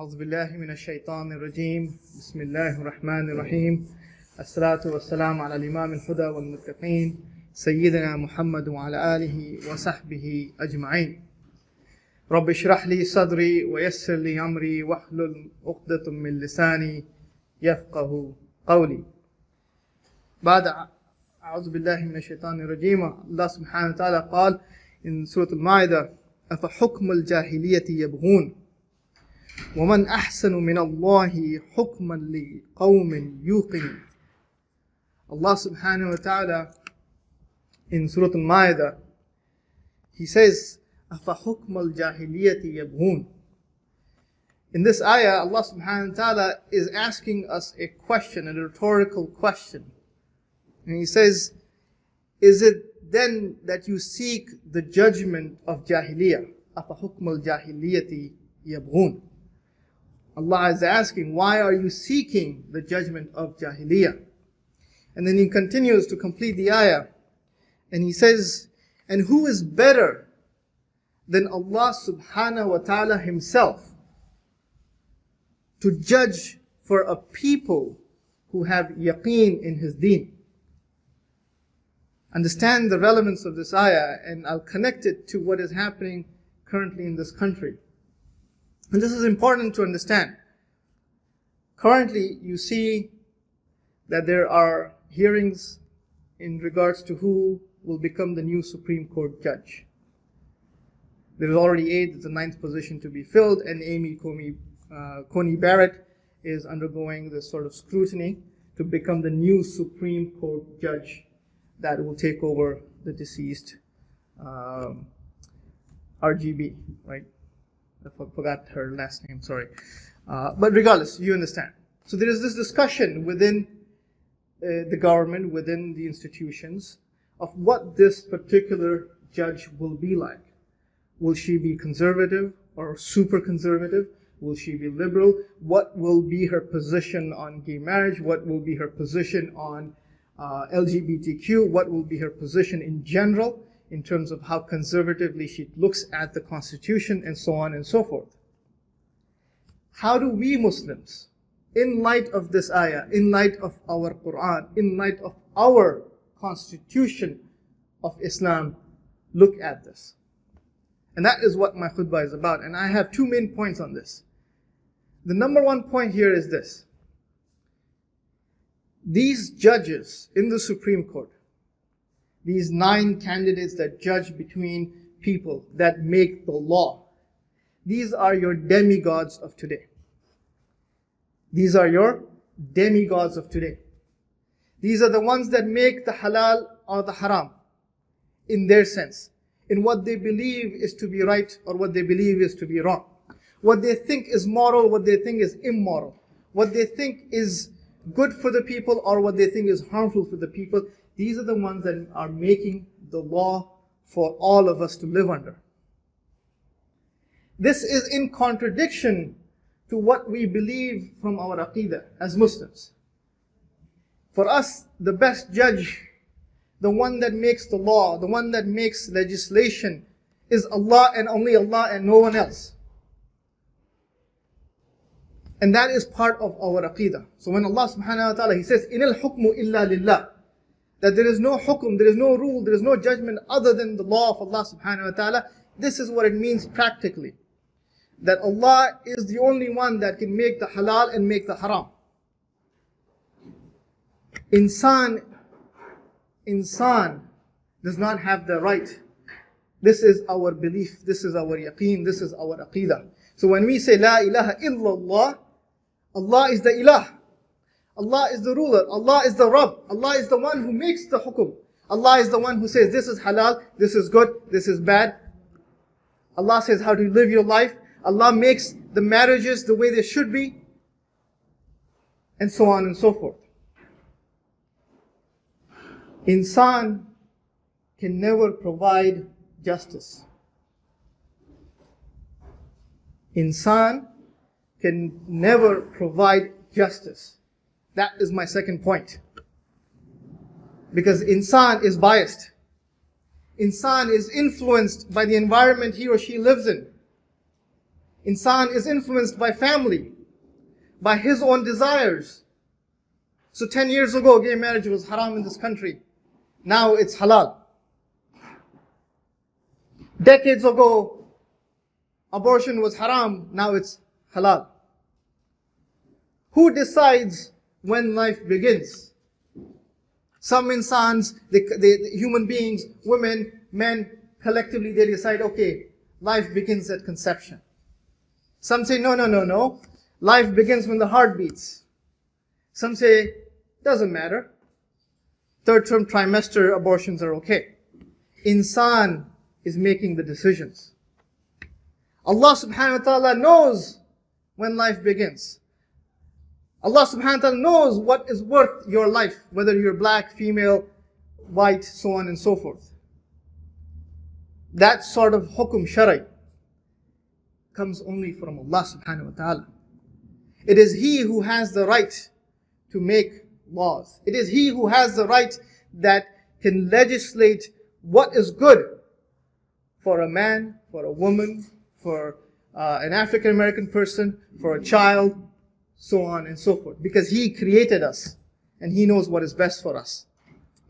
أعوذ بالله من الشيطان الرجيم. بسم الله الرحمن الرحيم. الصلاة والسلام على الإمام الهدى والمتقين سيدنا محمد وعلى آله وصحبه أجمعين. رب اشرح لي صدري ويسر لي أمري واحلل عقدة من لساني يفقه قولي. بعد أعوذ بالله من الشيطان الرجيم الله سبحانه وتعالى قال in سورة المائدة أفحكم الجاهلية يبغون؟ ومن أحسن من الله حكما لقوم يوقن Allah subhanahu wa ta'ala in Surah Al-Ma'idah He says أَفَحُكْمَ الْجَاهِلِيَّةِ يَبْغُونَ In this ayah Allah subhanahu wa ta'ala is asking us a question, a rhetorical question. And He says, Is it then that you seek the judgment of Jahiliyyah? أَفَحُكْمَ الْجَاهِلِيَّةِ يَبْغُونَ Allah is asking, why are you seeking the judgment of Jahiliyyah? And then he continues to complete the ayah. And he says, and who is better than Allah subhanahu wa ta'ala himself to judge for a people who have yaqeen in his deen? Understand the relevance of this ayah and I'll connect it to what is happening currently in this country. And this is important to understand. Currently, you see that there are hearings in regards to who will become the new Supreme Court judge. There is already eight, it's the ninth position to be filled, and Amy Coney, uh, Coney Barrett is undergoing this sort of scrutiny to become the new Supreme Court judge that will take over the deceased um, RGB, right? I forgot her last name, sorry. Uh, but regardless, you understand. So there is this discussion within uh, the government, within the institutions, of what this particular judge will be like. Will she be conservative or super conservative? Will she be liberal? What will be her position on gay marriage? What will be her position on uh, LGBTQ? What will be her position in general? In terms of how conservatively she looks at the constitution and so on and so forth. How do we Muslims, in light of this ayah, in light of our Quran, in light of our constitution of Islam, look at this? And that is what my khutbah is about. And I have two main points on this. The number one point here is this. These judges in the Supreme Court, these nine candidates that judge between people, that make the law. These are your demigods of today. These are your demigods of today. These are the ones that make the halal or the haram in their sense, in what they believe is to be right or what they believe is to be wrong. What they think is moral, what they think is immoral. What they think is good for the people or what they think is harmful for the people These are the ones that are making the law for all of us to live under. This is in contradiction to what we believe from our aqidah as Muslims. For us, the best judge, the one that makes the law, the one that makes legislation, is Allah and only Allah and no one else. And that is part of our aqidah. So when Allah subhanahu wa ta'ala, He says, إِنَ الْحُكْمُ إِلَّا لِلَّهِ that there is no hukum, there is no rule, there is no judgment other than the law of Allah subhanahu wa ta'ala. This is what it means practically. That Allah is the only one that can make the halal and make the haram. Insan, insan does not have the right. This is our belief, this is our yaqeen, this is our aqidah. So when we say La ilaha illallah, Allah is the ilah. Allah is the ruler. Allah is the Rabb. Allah is the one who makes the hukum. Allah is the one who says this is halal, this is good, this is bad. Allah says how to live your life. Allah makes the marriages the way they should be. and so on and so forth. Insan can never provide justice. Insan can never provide justice. That is my second point. Because insan is biased. Insan is influenced by the environment he or she lives in. Insan is influenced by family, by his own desires. So 10 years ago, gay marriage was haram in this country. Now it's halal. Decades ago, abortion was haram. Now it's halal. Who decides when life begins? Some insans, the, the, the human beings, women, men, collectively they decide, okay, life begins at conception. Some say, no, no, no, no. Life begins when the heart beats. Some say, doesn't matter. Third term trimester abortions are okay. Insan is making the decisions. Allah subhanahu wa ta'ala knows when life begins. Allah subhanahu wa ta'ala knows what is worth your life, whether you're black, female, white, so on and so forth. That sort of hukum shari comes only from Allah subhanahu wa ta'ala. It is He who has the right to make laws. It is He who has the right that can legislate what is good for a man, for a woman, for uh, an African American person, for a child, so on and so forth. Because He created us and He knows what is best for us.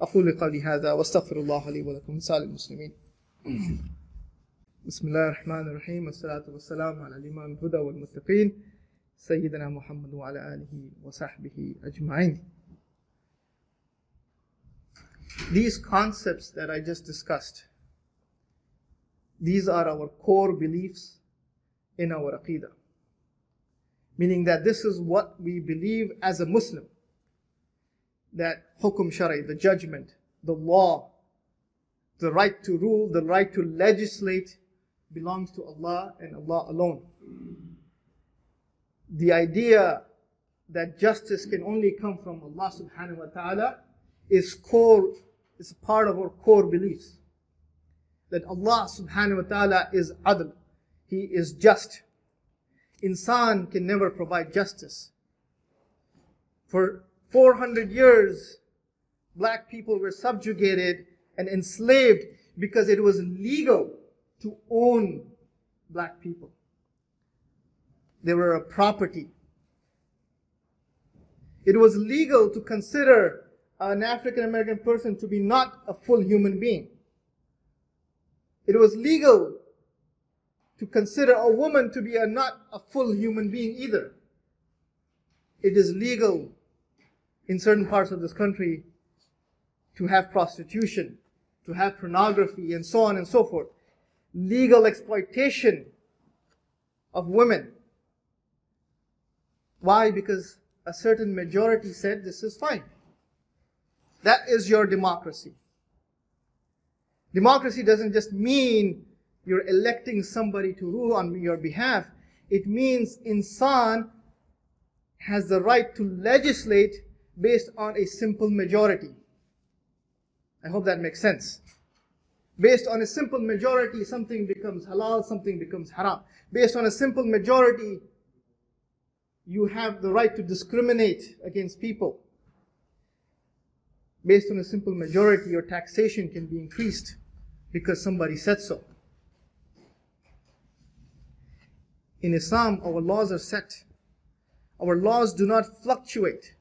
أقول قولي هذا واستغفر الله لي ولكم سائر المسلمين. بسم الله الرحمن الرحيم والصلاة والسلام على الإمام الهدى والمتقين سيدنا محمد وعلى آله وصحبه أجمعين. These concepts that I just discussed, these are our core beliefs in our aqidah. Meaning that this is what we believe as a Muslim. That hukum shari, the judgment, the law, the right to rule, the right to legislate belongs to Allah and Allah alone. The idea that justice can only come from Allah subhanahu wa ta'ala is core, is part of our core beliefs. That Allah subhanahu wa ta'ala is adl. He is just. Insan can never provide justice. For 400 years, black people were subjugated and enslaved because it was legal to own black people. They were a property. It was legal to consider an African American person to be not a full human being. It was legal to consider a woman to be a, not a full human being either. It is legal in certain parts of this country to have prostitution, to have pornography, and so on and so forth. Legal exploitation of women. Why? Because a certain majority said this is fine. That is your democracy. Democracy doesn't just mean you're electing somebody to rule on your behalf. It means insan has the right to legislate based on a simple majority. I hope that makes sense. Based on a simple majority, something becomes halal, something becomes haram. Based on a simple majority, you have the right to discriminate against people. Based on a simple majority, your taxation can be increased because somebody said so. In Islam, our laws are set. Our laws do not fluctuate.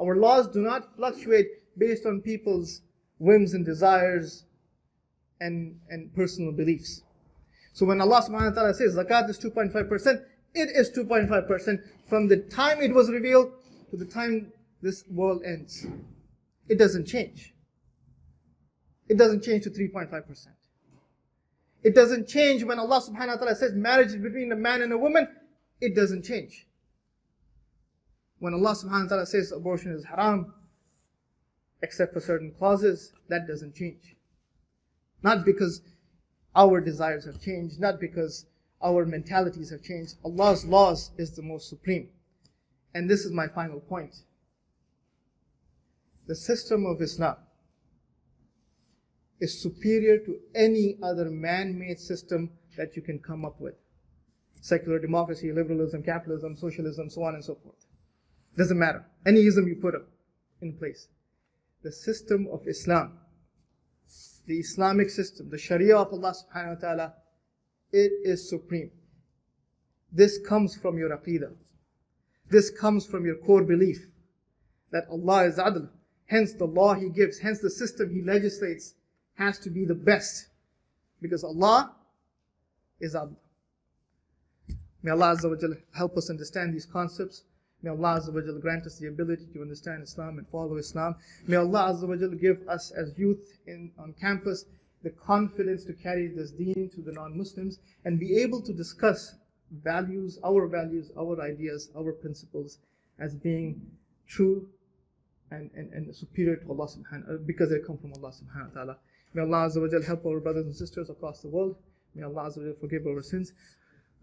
Our laws do not fluctuate based on people's whims and desires and, and personal beliefs. So when Allah subhanahu wa ta'ala says zakat is 2.5%, it is 2.5% from the time it was revealed to the time this world ends. It doesn't change. It doesn't change to 3.5%. It doesn't change when Allah subhanahu wa ta'ala says marriage is between a man and a woman. It doesn't change. When Allah subhanahu wa ta'ala says abortion is haram, except for certain clauses, that doesn't change. Not because our desires have changed, not because our mentalities have changed. Allah's laws is the most supreme. And this is my final point. The system of Islam is superior to any other man-made system that you can come up with. Secular democracy, liberalism, capitalism, socialism, so on and so forth. Doesn't matter. Any ism you put in place. The system of Islam, the Islamic system, the Sharia of Allah subhanahu wa ta'ala, it is supreme. This comes from your aqidah. This comes from your core belief that Allah is adl. Hence the law He gives, hence the system He legislates has to be the best. Because Allah is adl. May Allah Azza wa help us understand these concepts. May Allah Azza wa grant us the ability to understand Islam and follow Islam. May Allah Azza wa give us as youth in, on campus the confidence to carry this deen to the non-Muslims and be able to discuss values, our values, our ideas, our principles as being true and, and, and superior to Allah subhanahu because they come from Allah subhanahu wa ta'ala. May Allah Azza wa Jalla help our brothers and sisters across the world. May Allah Azza wa Jalla forgive our sins.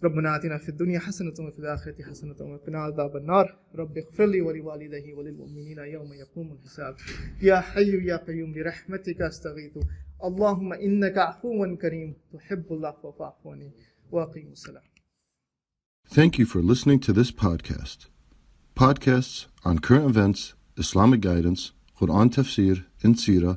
ربنا آتنا في الدنيا حسنة وفي الآخرة حسنة وقنا عذاب النار رب اغفر لي ولوالديه وللمؤمنين يوم يقوم الحساب يا حي يا قيوم برحمتك أستغيث اللهم إنك عفو كريم تحب العفو فاعف عني وأقيم السلام Thank you for listening to this podcast. Podcasts on current events, Islamic guidance, Quran tafsir, and Sirah